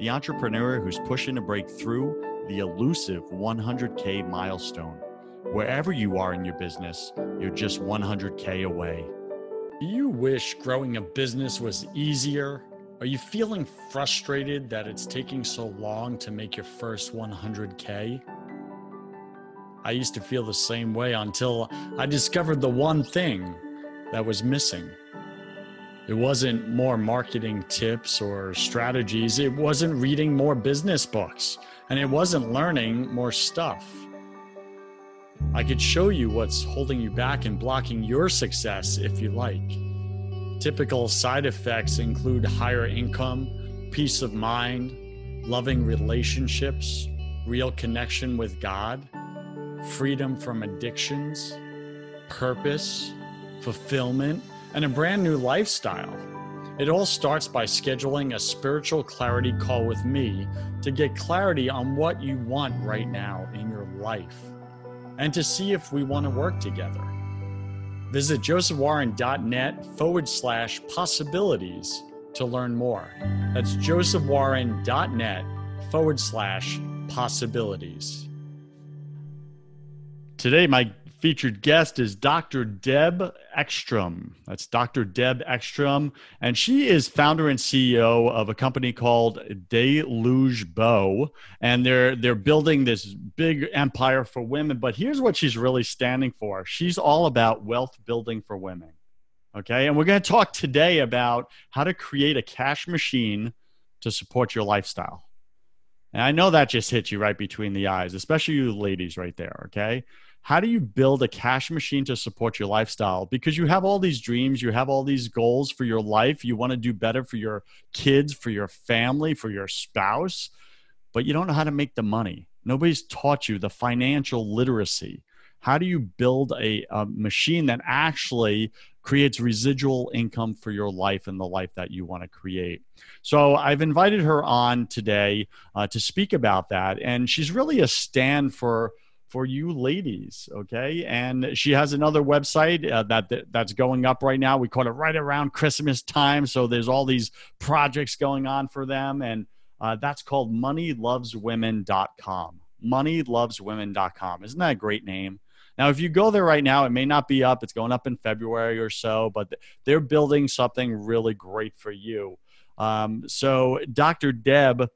the entrepreneur who's pushing to break through the elusive 100K milestone. Wherever you are in your business, you're just 100K away. Do you wish growing a business was easier? Are you feeling frustrated that it's taking so long to make your first 100K? I used to feel the same way until I discovered the one thing that was missing it wasn't more marketing tips or strategies. It wasn't reading more business books. And it wasn't learning more stuff. I could show you what's holding you back and blocking your success if you like. Typical side effects include higher income, peace of mind, loving relationships, real connection with God, freedom from addictions, purpose, fulfillment, and a brand new lifestyle. It all starts by scheduling a spiritual clarity call with me to get clarity on what you want right now in your life and to see if we want to work together. Visit josephwarren.net forward slash possibilities to learn more. That's josephwarren.net forward slash possibilities. Today, my featured guest is Dr. Deb Ekstrom. That's Dr. Deb Ekstrom. And she is founder and CEO of a company called Deluge Beau. And they're they're building this big empire for women. But here's what she's really standing for. She's all about wealth building for women. Okay. And we're going to talk today about how to create a cash machine to support your lifestyle. And I know that just hit you right between the eyes, especially you ladies right there. Okay how do you build a cash machine to support your lifestyle because you have all these dreams you have all these goals for your life you want to do better for your kids for your family for your spouse but you don't know how to make the money nobody's taught you the financial literacy how do you build a, a machine that actually creates residual income for your life and the life that you want to create. So I've invited her on today uh, to speak about that. And she's really a stand for for you ladies okay? And she has another website uh, that, that that's going up right now. We caught it right around christmas time so there's all these projects going on for them and uh, that's called moneyloveswomen.com moneyloveswomen.com isn't that a great name? Now if you go there right now it may not be up. It's going up in february or so but they're building something really great for you. Um, so dr deb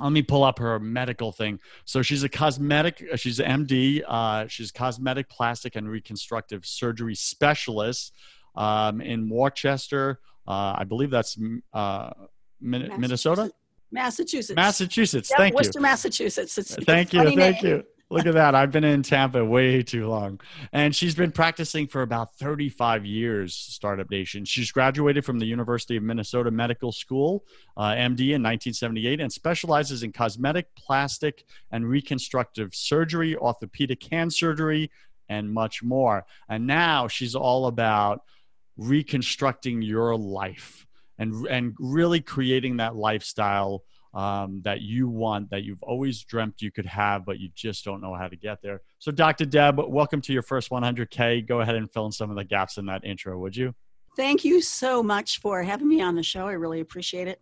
let me pull up her medical thing. So she's a cosmetic, uh, she's an MD, uh, she's cosmetic, plastic, and reconstructive surgery specialist um, in Worcester. Uh, I believe that's uh, Minnesota. Massachusetts. Massachusetts. Yep, thank Worcester, you. Massachusetts. It's, thank you. Thank you. Look at that. I've been in Tampa way too long. And she's been practicing for about 35 years, Startup Nation. She's graduated from the University of Minnesota Medical School, uh, MD, in 1978, and specializes in cosmetic, plastic, and reconstructive surgery, orthopedic hand surgery, and much more. And now she's all about reconstructing your life and, and really creating that lifestyle um, that you want, that you've always dreamt you could have, but you just don't know how to get there. So, Dr. Deb, welcome to your first 100K. Go ahead and fill in some of the gaps in that intro, would you? Thank you so much for having me on the show. I really appreciate it.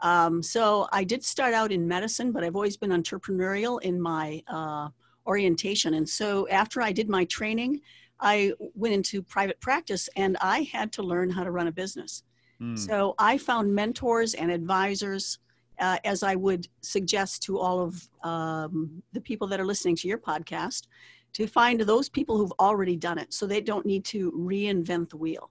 Um, so, I did start out in medicine, but I've always been entrepreneurial in my uh, orientation. And so, after I did my training, I went into private practice and I had to learn how to run a business. Mm. So, I found mentors and advisors uh, as I would suggest to all of um, the people that are listening to your podcast, to find those people who've already done it so they don't need to reinvent the wheel.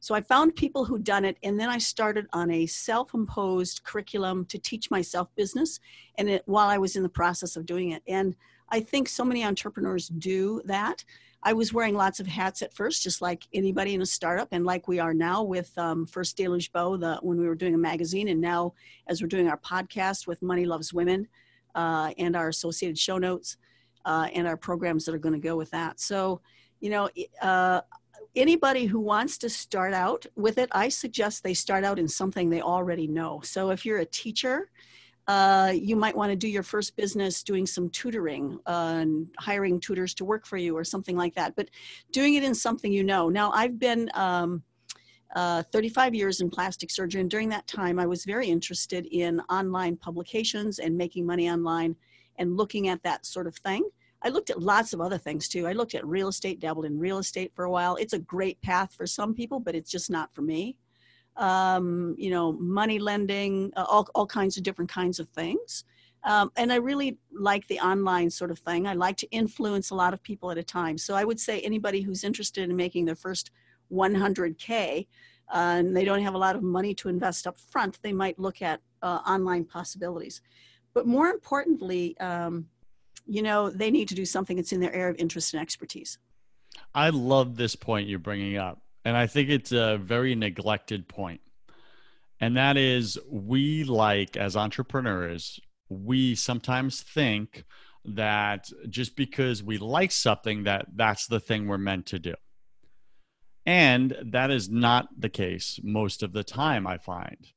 So I found people who'd done it, and then I started on a self imposed curriculum to teach myself business and it, while I was in the process of doing it. And I think so many entrepreneurs do that. I was wearing lots of hats at first, just like anybody in a startup, and like we are now with um, First Deluge Beau, the when we were doing a magazine, and now as we're doing our podcast with Money Loves Women, uh, and our associated show notes, uh, and our programs that are going to go with that. So, you know, uh, anybody who wants to start out with it, I suggest they start out in something they already know. So, if you're a teacher uh, you might want to do your first business doing some tutoring uh, and hiring tutors to work for you or something like that. But doing it in something you know. Now, I've been um, uh, 35 years in plastic surgery, and during that time, I was very interested in online publications and making money online and looking at that sort of thing. I looked at lots of other things too. I looked at real estate, dabbled in real estate for a while. It's a great path for some people, but it's just not for me um, you know, money lending, uh, all, all kinds of different kinds of things. Um, and I really like the online sort of thing. I like to influence a lot of people at a time. So I would say anybody who's interested in making their first 100K uh, and they don't have a lot of money to invest up front, they might look at uh, online possibilities. But more importantly, um, you know, they need to do something that's in their area of interest and expertise. I love this point you're bringing up and I think it's a very neglected point. And that is, we like, as entrepreneurs, we sometimes think that just because we like something that that's the thing we're meant to do. And that is not the case most of the time i find.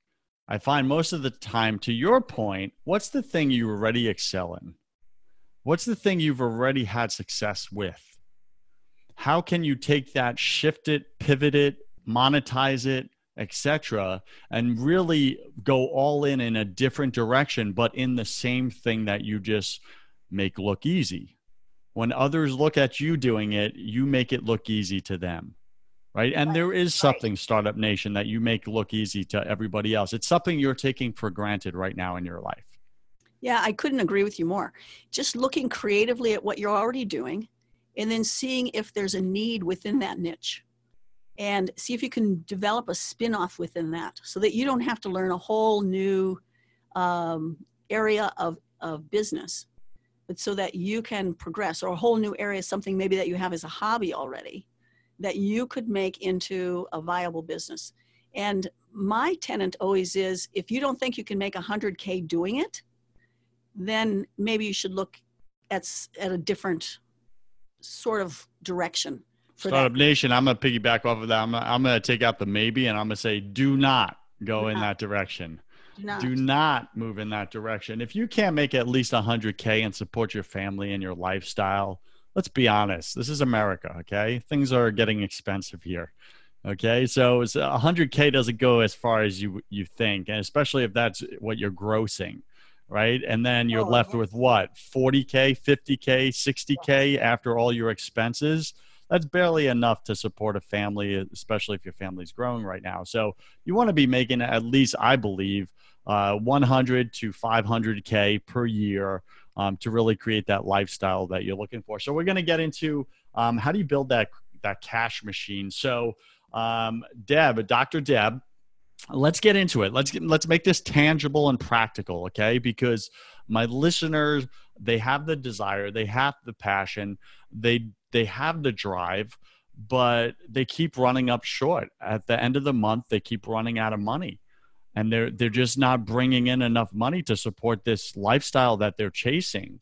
I find most of the time to your point what's the thing you already excel in? What's the thing you've already had success with how can you take that shift it pivot it monetize it etc and really go all in in a different direction but in the same thing that you just make look easy. When others look at you doing it you make it look easy to them right? And there is something startup nation that you make look easy to everybody else. It's something you're taking for granted right now in your life. Yeah i couldn't agree with you more. Just looking creatively at what you're already doing and then seeing if there's a need within that niche. And see if you can develop a spin-off within that so that you don't have to learn a whole new um, area of, of business but so that you can progress or a whole new area something maybe that you have as a hobby already that you could make into a viable business. And my tenant always is if you don't think you can make 100k doing it then maybe you should look at, at a different sort of direction. Startup that. Nation, I'm going to piggyback off of that. I'm, I'm going to take out the maybe and I'm going to say, do not go do in not. that direction. Do not. do not move in that direction. If you can't make at least 100K and support your family and your lifestyle, let's be honest. This is America, okay? Things are getting expensive here. Okay, so it's 100k doesn't go as far as you you think, and especially if that's what you're grossing right? And then you're oh, left with what? 40K, 50K, 60K after all your expenses. That's barely enough to support a family, especially if your family's growing right now. So you want to be making at least, I believe, uh, 100 to 500K per year um, to really create that lifestyle that you're looking for. So we're going to get into um, how do you build that that cash machine. So um, Deb, Dr. Deb, let's get into it. Let's get, let's make this tangible and practical okay? Because my listeners they have the desire they have the passion they they have the drive but they keep running up short. At the end of the month they keep running out of money and they're they're just not bringing in enough money to support this lifestyle that they're chasing.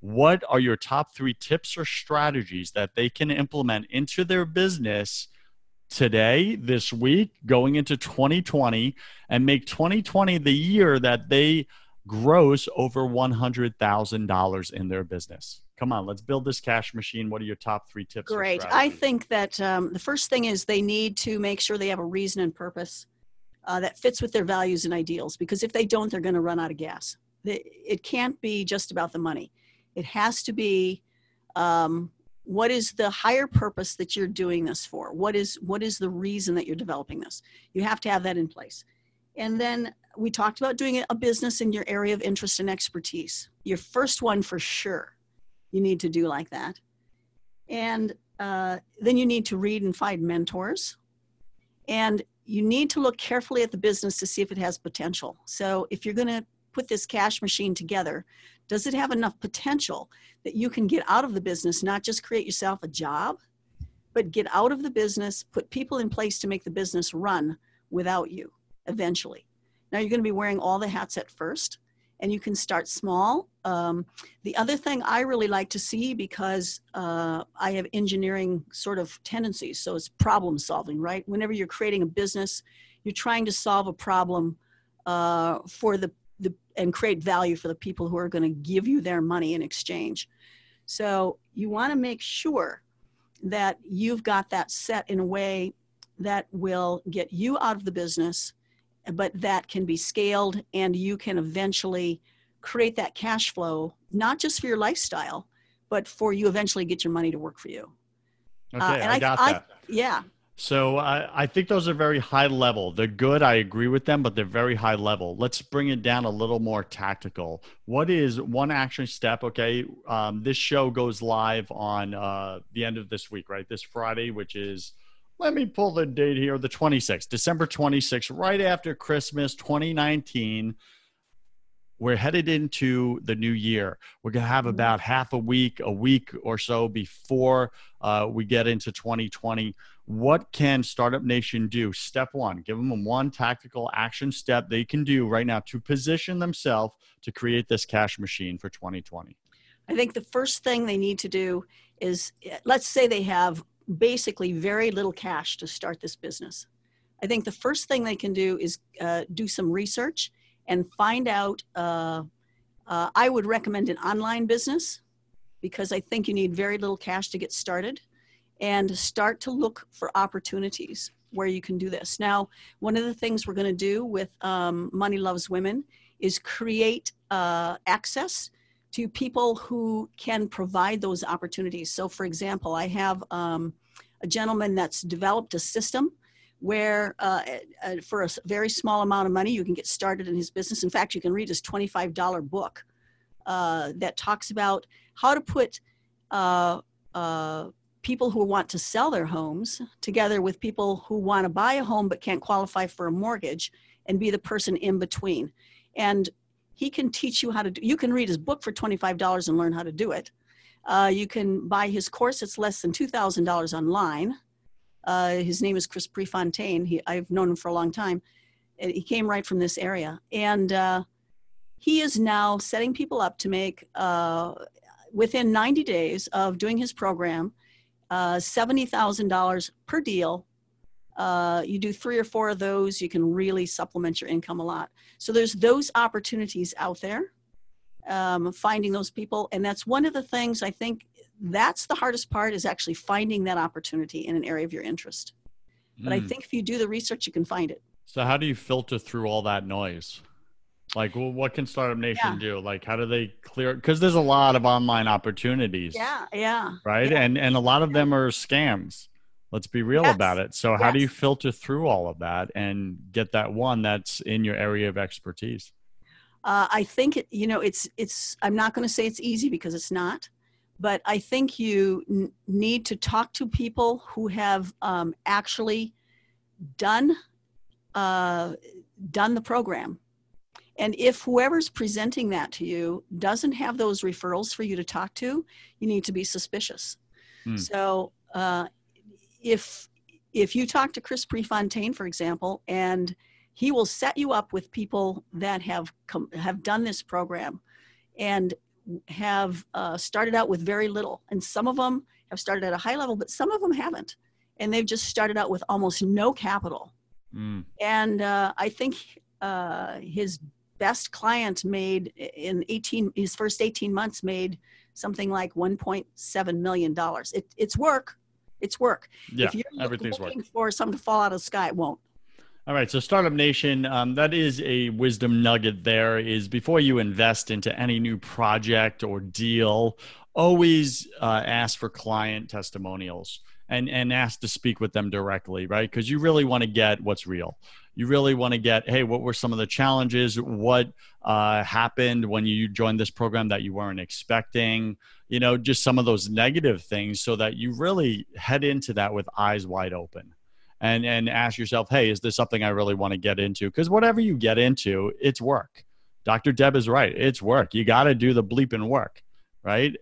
What are your top 3 tips or strategies that they can implement into their business today, this week, going into 2020, and make 2020 the year that they gross over $100,000 in their business. Come on, let's build this cash machine. What are your top three tips? Great. I think that um, the first thing is they need to make sure they have a reason and purpose uh, that fits with their values and ideals, because if they don't, they're going to run out of gas. It can't be just about the money. It has to be um, what is the higher purpose that you're doing this for what is what is the reason that you're developing this you have to have that in place and then we talked about doing a business in your area of interest and expertise. Your first one for sure, you need to do like that. And uh, then you need to read and find mentors. And you need to look carefully at the business to see if it has potential. So if you're going to put this cash machine together, does it have enough potential that you can get out of the business, not just create yourself a job, but get out of the business, put people in place to make the business run without you eventually? Now you're going to be wearing all the hats at first, and you can start small. Um, the other thing I really like to see because uh, I have engineering sort of tendencies, so it's problem solving, right? Whenever you're creating a business, you're trying to solve a problem uh, for the, the and create value for the people who are going to give you their money in exchange. So you want to make sure that you've got that set in a way that will get you out of the business but that can be scaled and you can eventually create that cash flow, not just for your lifestyle, but for you eventually get your money to work for you. Okay, uh, I, I, got I, that. yeah. So I, I think those are very high level. They're good. I agree with them, but they're very high level. Let's bring it down a little more tactical. What is one action step? Okay, um, this show goes live on uh, the end of this week, right? This Friday, which is let me pull the date here the 26th december 26th right after christmas 2019 we're headed into the new year we're going to have mm-hmm. about half a week a week or so before uh, we get into 2020 what can startup nation do step one give them one tactical action step they can do right now to position themselves to create this cash machine for 2020 i think the first thing they need to do is let's say they have basically very little cash to start this business. I think the first thing they can do is uh, do some research and find out. Uh, uh, I would recommend an online business because I think you need very little cash to get started and start to look for opportunities where you can do this. Now, one of the things we're going to do with um, Money Loves Women is create uh, access to people who can provide those opportunities. So, for example, I have um, a gentleman that's developed a system where uh, uh, for a very small amount of money you can get started in his business. In fact, you can read his $25 book uh, that talks about how to put uh, uh, people who want to sell their homes together with people who want to buy a home but can't qualify for a mortgage and be the person in between. And he can teach you how to do you can read his book for $25 and learn how to do it uh, you can buy his course it's less than $2000 online uh, his name is chris prefontaine he, i've known him for a long time he came right from this area and uh, he is now setting people up to make uh, within 90 days of doing his program uh, $70000 per deal uh, you do three or four of those, you can really supplement your income a lot. So there's those opportunities out there, um, finding those people. And that's one of the things I think that's the hardest part is actually finding that opportunity in an area of your interest. But mm. I hmm. think if you do the research, you can find it. So how do you filter through all that noise? Like, well, what can Startup Nation yeah. do? Like, how do they clear? Because there's a lot of online opportunities. Yeah, yeah. Right, yeah. and and a lot of them are scams. Let's be real yes. about it. So, yes. how do you filter through all of that and get that one that's in your area of expertise? Uh, I think you know it's it's. I'm not going to say it's easy because it's not, but I think you n- need to talk to people who have um, actually done uh, done the program. And if whoever's presenting that to you doesn't have those referrals for you to talk to, you need to be suspicious. Hmm. So uh, if if you talk to Chris Prefontaine, for example, and he will set you up with people that have come, have done this program and have uh, started out with very little, and some of them have started at a high level, but some of them haven't, and they've just started out with almost no capital. Mm. And uh, I think uh, his best client made in 18 his first 18 months made something like 1.7 million dollars. It, it's work, it's work. Yeah, if you're everything's looking work. for something to fall out of the sky, it won't. All right, so Startup Nation, um, that is a wisdom nugget. There is before you invest into any new project or deal, always uh, ask for client testimonials. and and ask to speak with them directly right because you really want to get what's real you really want to get hey what were some of the challenges what uh, happened when you joined this program that you weren't expecting you know just some of those negative things so that you really head into that with eyes wide open and and ask yourself hey is this something i really want to get into because whatever you get into it's work dr deb is right it's work you got to do the bleeping work right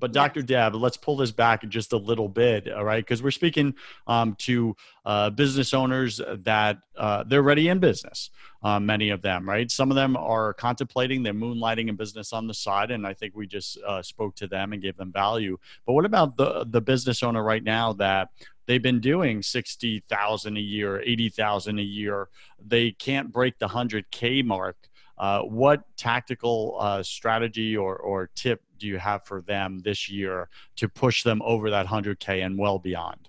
but Dr. Deb, let's pull this back just a little bit, all right? Because we're speaking um, to uh, business owners that uh, they're already in business. Uh, many of them, right? Some of them are contemplating their moonlighting in business on the side, and I think we just uh, spoke to them and gave them value. But what about the the business owner right now that they've been doing sixty thousand a year, eighty thousand a year? They can't break the hundred k mark. Uh, what tactical uh, strategy or, or tip do you have for them this year to push them over that 100K and well beyond?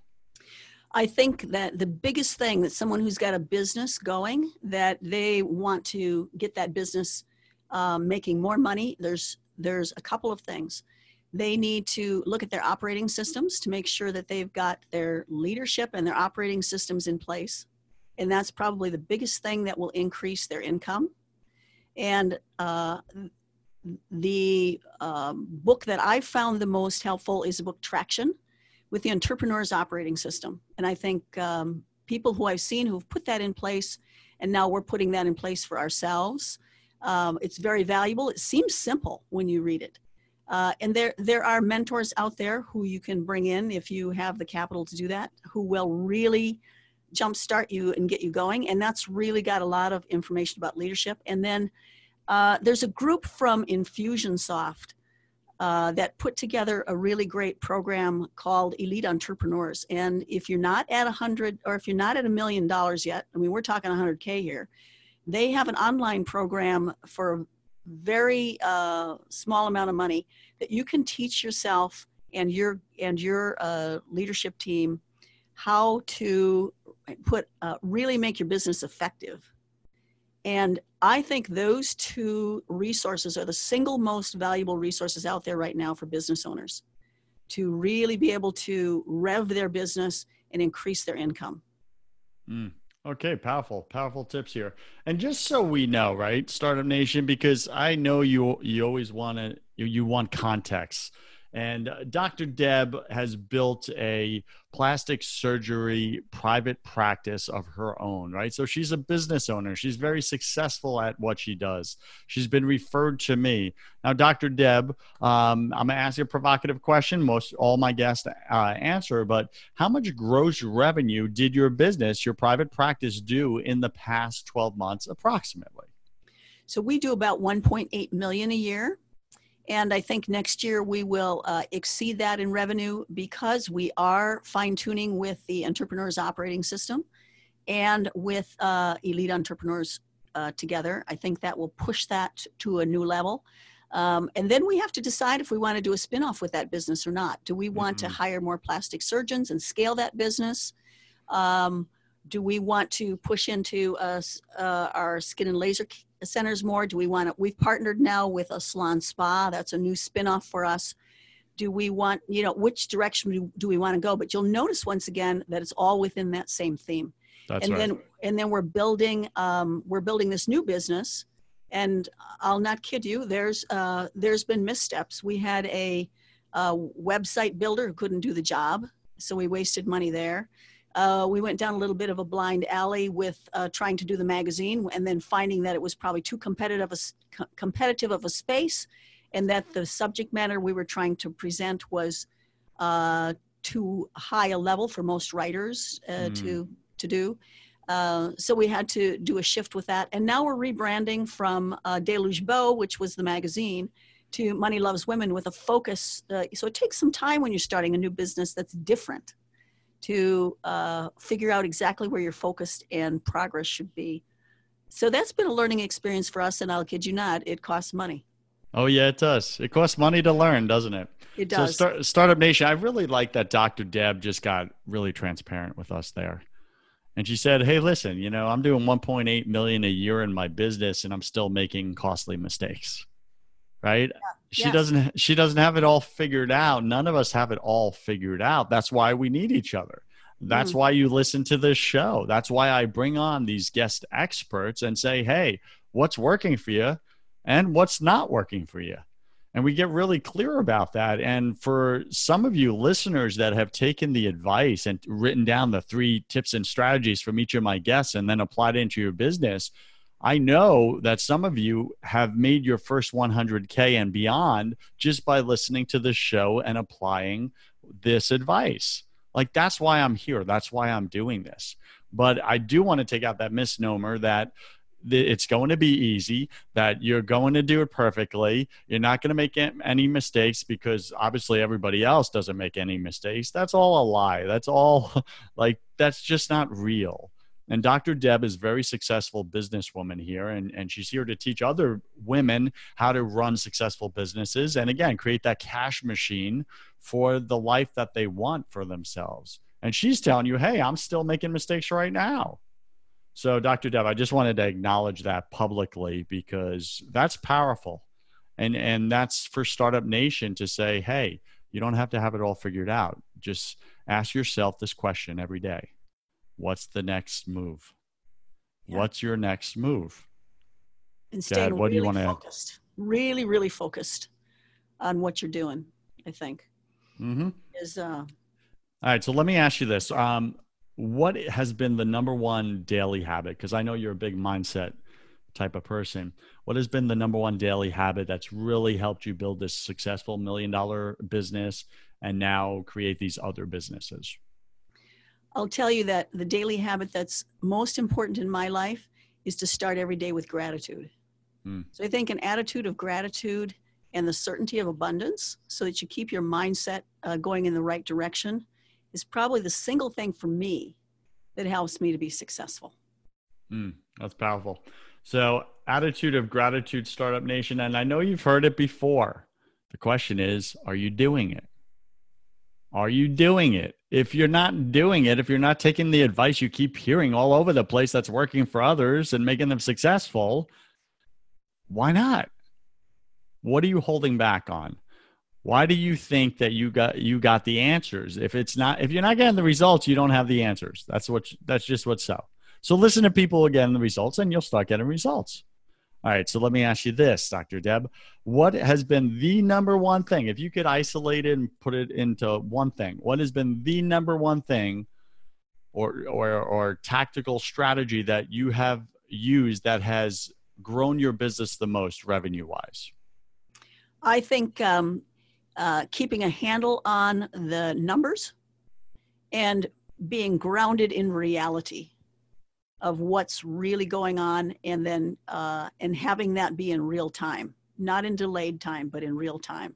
I think that the biggest thing that someone who's got a business going that they want to get that business um, making more money, there's there's a couple of things. They need to look at their operating systems to make sure that they've got their leadership and their operating systems in place, and that's probably the biggest thing that will increase their income. And uh, the um, book that I found the most helpful is the book Traction with the Entrepreneur's Operating System. And I think um, people who I've seen who've put that in place, and now we're putting that in place for ourselves. Um, it's very valuable. It seems simple when you read it. Uh, and there, there are mentors out there who you can bring in if you have the capital to do that, who will really jumpstart you and get you going. And that's really got a lot of information about leadership. And then uh, there's a group from Infusionsoft uh, that put together a really great program called Elite Entrepreneurs. And if you're not at a hundred, or if you're not at a million dollars yet, I mean, we're talking 100K here, they have an online program for very uh, small amount of money that you can teach yourself and your and your uh, leadership team how to put uh, really make your business effective and I think those two resources are the single most valuable resources out there right now for business owners to really be able to rev their business and increase their income. Mm. Okay, powerful, powerful tips here. And just so we know, right, Startup Nation, because I know you you always want to you, you want context. And uh, Dr. Deb has built a plastic surgery private practice of her own, right? So she's a business owner. She's very successful at what she does. She's been referred to me. Now, Dr. Deb, um, I'm going to ask you a provocative question. Most all my guests uh, answer, but how much gross revenue did your business, your private practice, do in the past 12 months, approximately? So we do about 1.8 million a year. And I think next year we will uh, exceed that in revenue because we are fine tuning with the entrepreneurs operating system and with uh, elite entrepreneurs uh, together. I think that will push that to a new level. Um, and then we have to decide if we want to do a spinoff with that business or not. Do we want mm-hmm. to hire more plastic surgeons and scale that business? Um, do we want to push into uh, our skin and laser centers more? Do we want to? We've partnered now with a salon spa. That's a new spinoff for us. Do we want, you know, which direction do, do we want to go? But you'll notice once again that it's all within that same theme. That's and right. then and then we're building um, we're building this new business, and I'll not kid you. There's uh, there's been missteps. We had a, a website builder who couldn't do the job, so we wasted money there. Uh, we went down a little bit of a blind alley with uh, trying to do the magazine and then finding that it was probably too competitive a, competitive of a space and that the subject matter we were trying to present was uh, too high a level for most writers mm. to, to do. Uh, so we had to do a shift with that. And now we're rebranding from uh, Deluge Beau, which was the magazine, to Money Loves Women with a focus. so it takes some time when you're starting a new business that's different to uh, figure out exactly where your focus and progress should be. So that's been a learning experience for us, and I'll kid you not, it costs money. Oh yeah, it does. It costs money to learn, doesn't it? It does. So start, Startup Nation, I really like that Dr. Deb just got really transparent with us there. And she said, "Hey, listen, you know, I'm doing 1.8 million a year in my business and I'm still making costly mistakes." Right? Yeah. She yes. doesn't she doesn't have it all figured out. None of us have it all figured out. That's why we need each other. That's mm. why you listen to this show. That's why I bring on these guest experts and say, "Hey, what's working for you and what's not working for you?" And we get really clear about that. And for some of you listeners that have taken the advice and written down the three tips and strategies from each of my guests and then applied it into your business, I know that some of you have made your first 100K and beyond just by listening to this show and applying this advice. Like, that's why I'm here. That's why I'm doing this. But I do want to take out that misnomer that it's going to be easy, that you're going to do it perfectly. You're not going to make any mistakes because obviously everybody else doesn't make any mistakes. That's all a lie. That's all like, that's just not real. And Dr. Deb is very successful businesswoman here, and, and she's here to teach other women how to run successful businesses and again, create that cash machine for the life that they want for themselves. And she's telling you, hey, I'm still making mistakes right now. So, Dr. Deb, I just wanted to acknowledge that publicly because that's powerful. And, and that's for Startup Nation to say, hey, you don't have to have it all figured out. Just ask yourself this question every day What's the next move? Yeah. What's your next move? And Dad, what really do you want to focused, add? Really, really focused on what you're doing, I think. Mm-hmm. Is uh, all right. So let me ask you this: um, what has been the number one daily habit? Because I know you're a big mindset type of person. What has been the number one daily habit that's really helped you build this successful million dollar business and now create these other businesses? I'll tell you that the daily habit that's most important in my life is to start every day with gratitude. Hmm. So I think an attitude of gratitude and the certainty of abundance so that you keep your mindset uh, going in the right direction is probably the single thing for me that helps me to be successful. Mm, that's powerful. So, attitude of gratitude, Startup Nation. And I know you've heard it before. The question is, are you doing it? Are you doing it? If you're not doing it, if you're not taking the advice you keep hearing all over the place that's working for others and making them successful, why not? What are you holding back on? why do you think that you got you got the answers if it's not if you're not getting the results you don't have the answers that's what that's just what's so so listen to people again the results and you'll start getting results all right so let me ask you this dr deb. What has been the number one thing if you could isolate it and put it into one thing what has been the number one thing or or or tactical strategy that you have used that has grown your business the most revenue wise I think um, uh, keeping a handle on the numbers and being grounded in reality of what's really going on and then uh, and having that be in real time not in delayed time but in real time.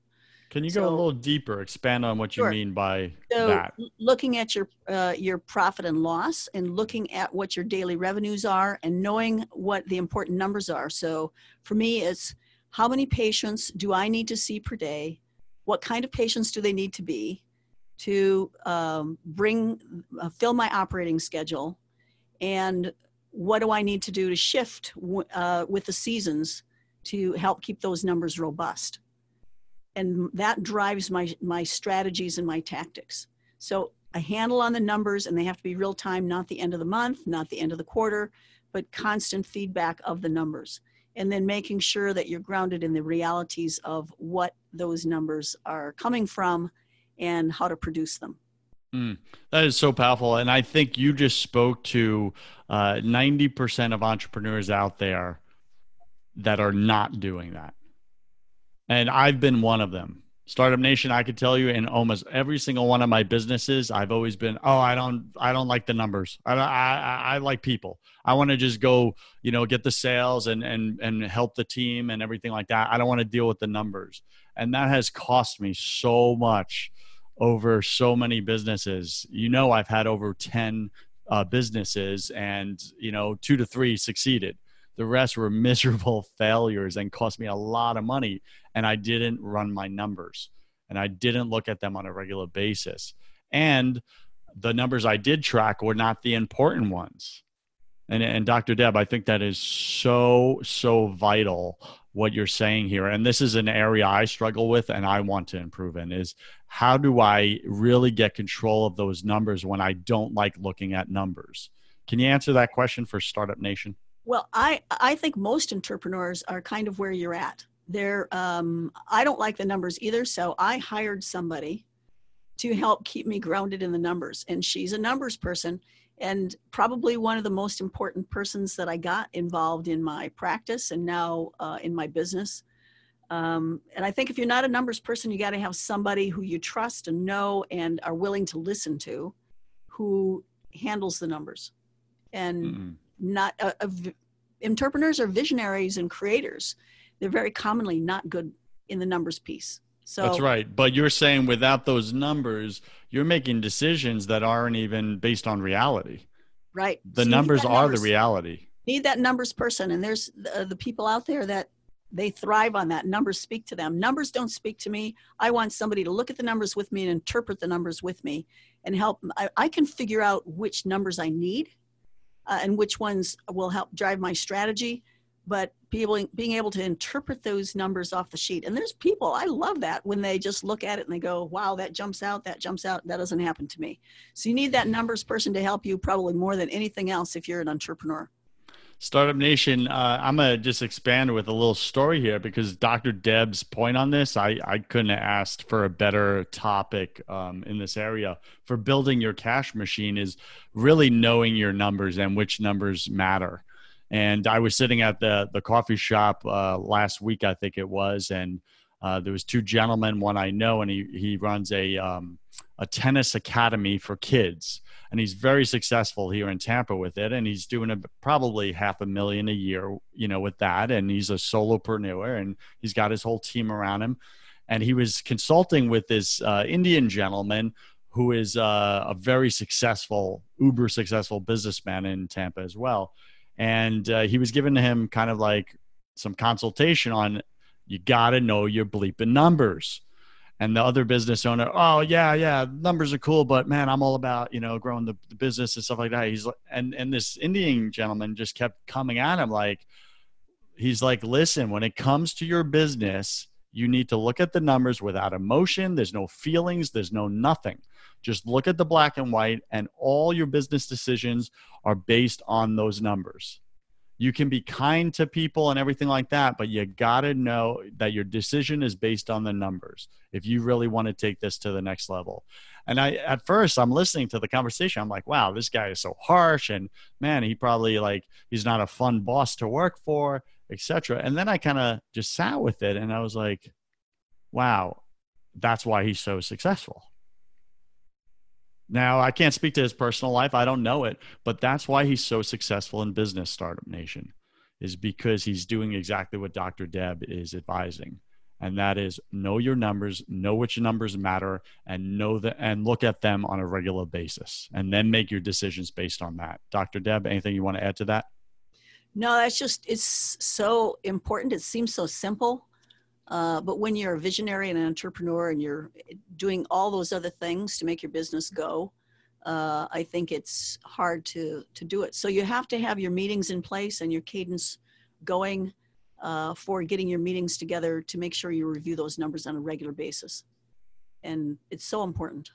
Can you so, go a little deeper expand on what sure. you mean by so that? looking at your uh, your profit and loss and looking at what your daily revenues are and knowing what the important numbers are. So for me it's how many patients do i need to see per day? What kind of patients do they need to be to um, bring uh, fill my operating schedule and what do i need to do to shift uh, with the seasons to help keep those numbers robust? And that drives my my strategies and my tactics. So a handle on the numbers and they have to be real time not the end of the month not the end of the quarter but constant feedback of the numbers. And then making sure that you're grounded in the realities of what those numbers are coming from and how to produce them. Mm, that is so powerful. And I think you just spoke to uh, 90% of entrepreneurs out there that are not doing that. And I've been one of them. Startup Nation, I could tell you in almost every single one of my businesses, I've always been, oh, I don't, I don't like the numbers. I, I, I like people. I want to just go, you know, get the sales and and and help the team and everything like that. I don't want to deal with the numbers, and that has cost me so much over so many businesses. You know, I've had over ten uh, businesses, and you know, two to three succeeded. The rest were miserable failures and cost me a lot of money. And I didn't run my numbers and I didn't look at them on a regular basis. And the numbers I did track were not the important ones. And, and Dr. Deb, I think that is so, so vital what you're saying here. And this is an area I struggle with and I want to improve in is how do I really get control of those numbers when I don't like looking at numbers? Can you answer that question for Startup Nation? Well, I, I think most entrepreneurs are kind of where you're at. They're, um, I don't like the numbers either. So I hired somebody to help keep me grounded in the numbers. And she's a numbers person and probably one of the most important persons that I got involved in my practice and now uh, in my business. Um, and I think if you're not a numbers person, you got to have somebody who you trust and know and are willing to listen to who handles the numbers. And mm-hmm. not uh, uh, entrepreneurs are visionaries and creators. They're very commonly not good in the numbers piece. So That's right. But you're saying without those numbers, you're making decisions that aren't even based on reality. Right. The so numbers are numbers, the reality. Need that numbers person and there's the, the people out there that they thrive on that. Numbers speak to them. Numbers don't speak to me. I want somebody to look at the numbers with me and interpret the numbers with me and help. I, I can figure out which numbers I need uh, and which ones will help drive my strategy but people being able to interpret those numbers off the sheet. And there's people i love that when they just look at it and they go wow that jumps out that jumps out that doesn't happen to me. So you need that numbers person to help you probably more than anything else if you're an entrepreneur. Startup nation uh, i'm going to just expand with a little story here because dr deb's point on this i, I couldn't have asked for a better topic um, in this area for building your cash machine is really knowing your numbers and which numbers matter and I was sitting at the the coffee shop uh, last week, I think it was, and uh, there was two gentlemen, one I know, and he he runs a um, a tennis academy for kids, and he's very successful here in Tampa with it, and he's doing a, probably half a million a year, you know, with that, and he's a solopreneur, and he's got his whole team around him, and he was consulting with this uh, Indian gentleman who is uh, a very successful, uber successful businessman in Tampa as well and uh, he was giving him kind of like some consultation on you got to know your bleeping numbers. And the other business owner oh yeah yeah numbers are cool but man i'm all about you know growing the, the business and stuff like that. He's and and this indian gentleman just kept coming at him like he's like listen when it comes to your business you need to look at the numbers without emotion there's no feelings there's no nothing just look at the black and white, and all your business decisions are based on those numbers. You can be kind to people and everything like that, but you got to know that your decision is based on the numbers if you really want to take this to the next level. And I, at first, I'm listening to the conversation. I'm like, wow, this guy is so harsh, and man, he probably like he's not a fun boss to work for, etc. And then I kind of just sat with it, and I was like, wow, that's why he's so successful now, I can't speak to his personal life. I don't know it, but that's why he's so successful in business startup nation is because he's doing exactly what Dr. Deb is advising. And that is know your numbers, know which numbers matter and know that and look at them on a regular basis and then make your decisions based on that. Dr. Deb, anything you want to add to that? No, that's just it's so important. It seems so simple uh, but when you're a visionary and an entrepreneur and you're doing all those other things to make your business go, uh, I think it's hard to to do it. So you have to have your meetings in place and your cadence going uh, for getting your meetings together to make sure you review those numbers on a regular basis, and it's so important.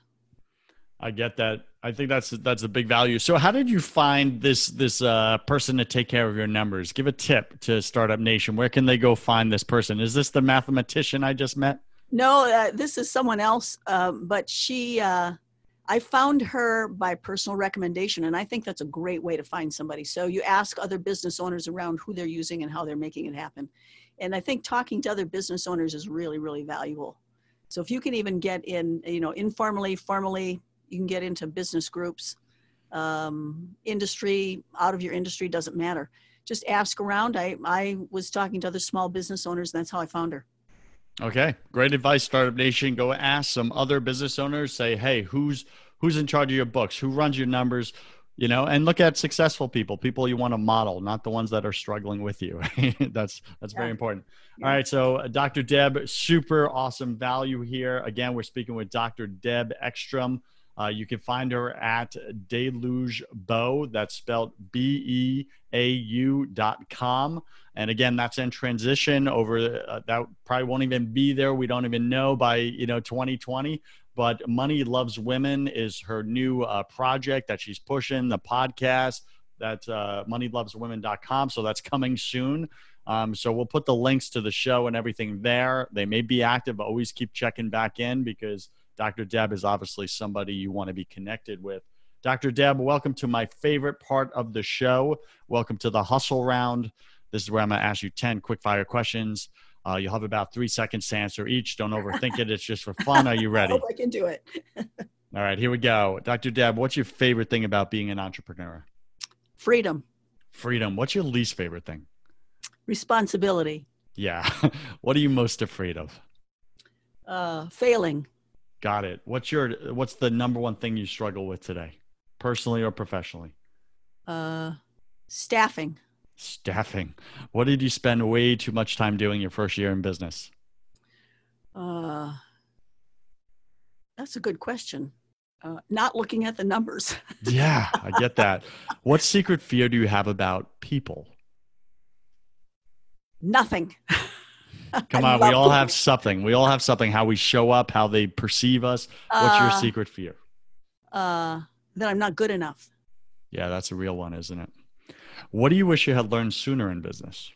I get that. I think that's that's a big value. So, how did you find this this uh, person to take care of your numbers? Give a tip to Startup Nation. Where can they go find this person? Is this the mathematician I just met? No, uh, this is someone else. Um, but she, uh, I found her by personal recommendation, and I think that's a great way to find somebody. So you ask other business owners around who they're using and how they're making it happen. And I think talking to other business owners is really, really valuable. So if you can even get in, you know, informally, formally, you can get into business groups um, industry out of your industry doesn't matter. Just ask around. I, I was talking to other small business owners and that's how i found her. Okay great advice startup nation. Go ask some other business owners say hey who's who's in charge of your books? Who runs your numbers? You know and look at successful people people you want to model not the ones that are struggling with you. That's that's yeah. very important. Yeah. all right so uh, dr deb super awesome value here. Again we're speaking with dr deb ekstrom Uh, you can find her at Deluge Beau. That's spelled B E A U dot com. And again, that's in transition over uh, that probably won't even be there. We don't even know by, you know, 2020. But Money Loves Women is her new uh, project that she's pushing, the podcast. That's uh, moneyloveswomen.com. So that's coming soon. Um, so we'll put the links to the show and everything there. They may be active. Always keep checking back in because Dr. Deb is obviously somebody you want to be connected with. Dr. Deb, welcome to my favorite part of the show. Welcome to the hustle round. This is where I'm going to ask you 10 quick fire questions. Uh, you'll have about three seconds to answer each. Don't overthink it. It's just for fun. Are you ready? I hope I can do it. All right, here we go. Dr. Deb, what's your favorite thing about being an entrepreneur? Freedom, Freedom. What's your least favorite thing? responsibility, Yeah. what are you most afraid of? uh, failing, Got it. What's your what's the number one thing you struggle with today? Personally or professionally? uh, staffing, Staffing. What did you spend way too much time doing your first year in business? uh, that's a good question. Uh, not looking at the numbers. Yeah, I get that. what secret fear do you have about people? Nothing. Come on, we all have something. We all have something. How we show up, how they perceive us. What's your Uh, secret fear? Uh, that I'm not good enough. Yeah, that's a real one, isn't it? What do you wish you had learned sooner in business?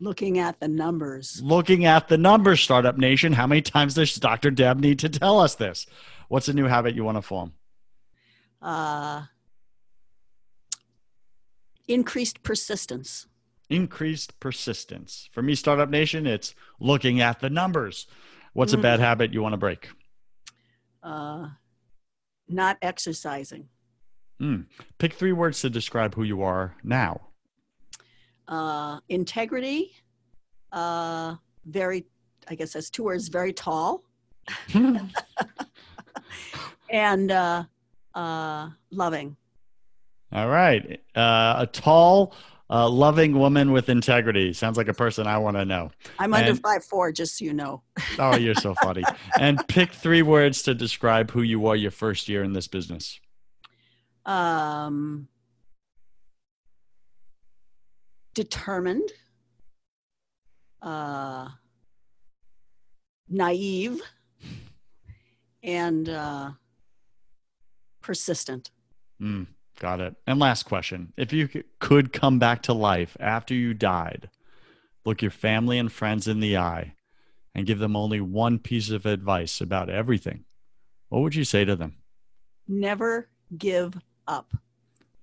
Looking at the numbers. Looking at the numbers, Startup Nation. How many times does Dr. Deb need to tell us this? What's a new habit you want to form? Uh, increased persistence. Increased persistence. For me, Startup Nation, it's looking at the numbers. What's a Mm. bad habit you want to break? Uh, not exercising. Hmm. Pick three words to describe who you are now. Uh, integrity. Uh, very, I guess that's two words. Very tall and uh, uh, loving. All right. Uh, a tall, uh, loving woman with integrity. Sounds like a person I want to know. I'm under And- five four, just so you know. Oh, you're so funny. and pick three words to describe who you were your first year in this business. Um, determined. Uh, naive. And uh, persistent. Mm, got it. And last question. If you could come back to life after you died, look your family and friends in the eye, and give them only one piece of advice about everything, what would you say to them? Never give up.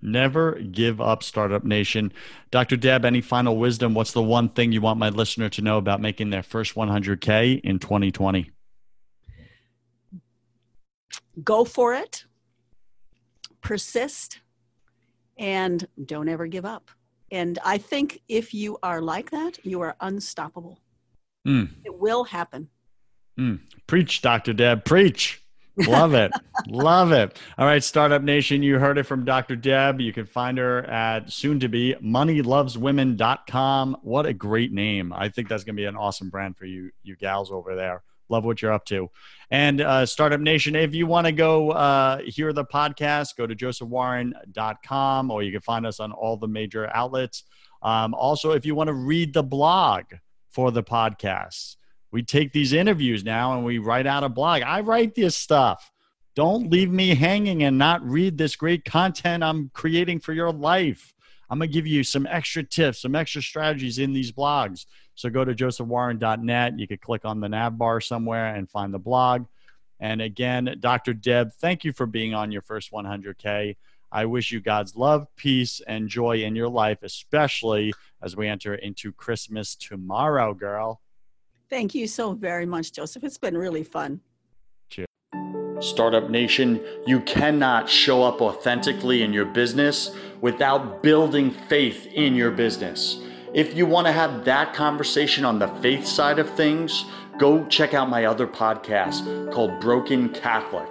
Never give up, Startup Nation. Dr. Deb, any final wisdom? What's the one thing you want my listener to know about making their first 100K in 2020? Go for it. Persist. And don't ever give up. And I think if you are like that, you are unstoppable. Mm, It will happen. preach, Dr. Deb, preach. Love it. Love it. All right, Startup Nation, you heard it from Dr. Deb. You can find her at soon to be moneyloveswomen.com. What a great name. I think that's going to be an awesome brand for you, you gals over there. Love what you're up to. And uh, Startup Nation, if you want to go uh, hear the podcast, go to josephwarren.com or you can find us on all the major outlets. Um, also, if you want to read the blog for the podcast, we take these interviews now and we write out a blog. I write this stuff. Don't leave me hanging and not read this great content I'm creating for your life. I'm going to give you some extra tips, some extra strategies in these blogs. So go to josephwarren.net. You could click on the nav bar somewhere and find the blog. And again, Dr. Deb, thank you for being on your first 100K. I wish you God's love, peace, and joy in your life, especially as we enter into Christmas tomorrow, girl. Thank you so very much, Joseph. It's been really fun. Startup Nation, you cannot show up authentically in your business without building faith in your business. If you want to have that conversation on the faith side of things, go check out my other podcast called Broken Catholic.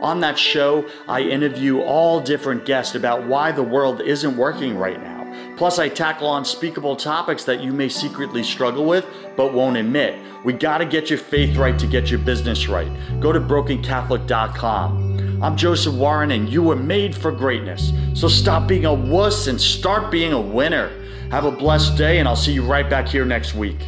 On that show, I interview all different guests about why the world isn't working right now. Plus, I tackle unspeakable topics that you may secretly struggle with but won't admit. We got to get your faith right to get your business right. Go to brokencatholic.com. I'm Joseph Warren, and you were made for greatness. So stop being a wuss and start being a winner. Have a blessed day, and I'll see you right back here next week.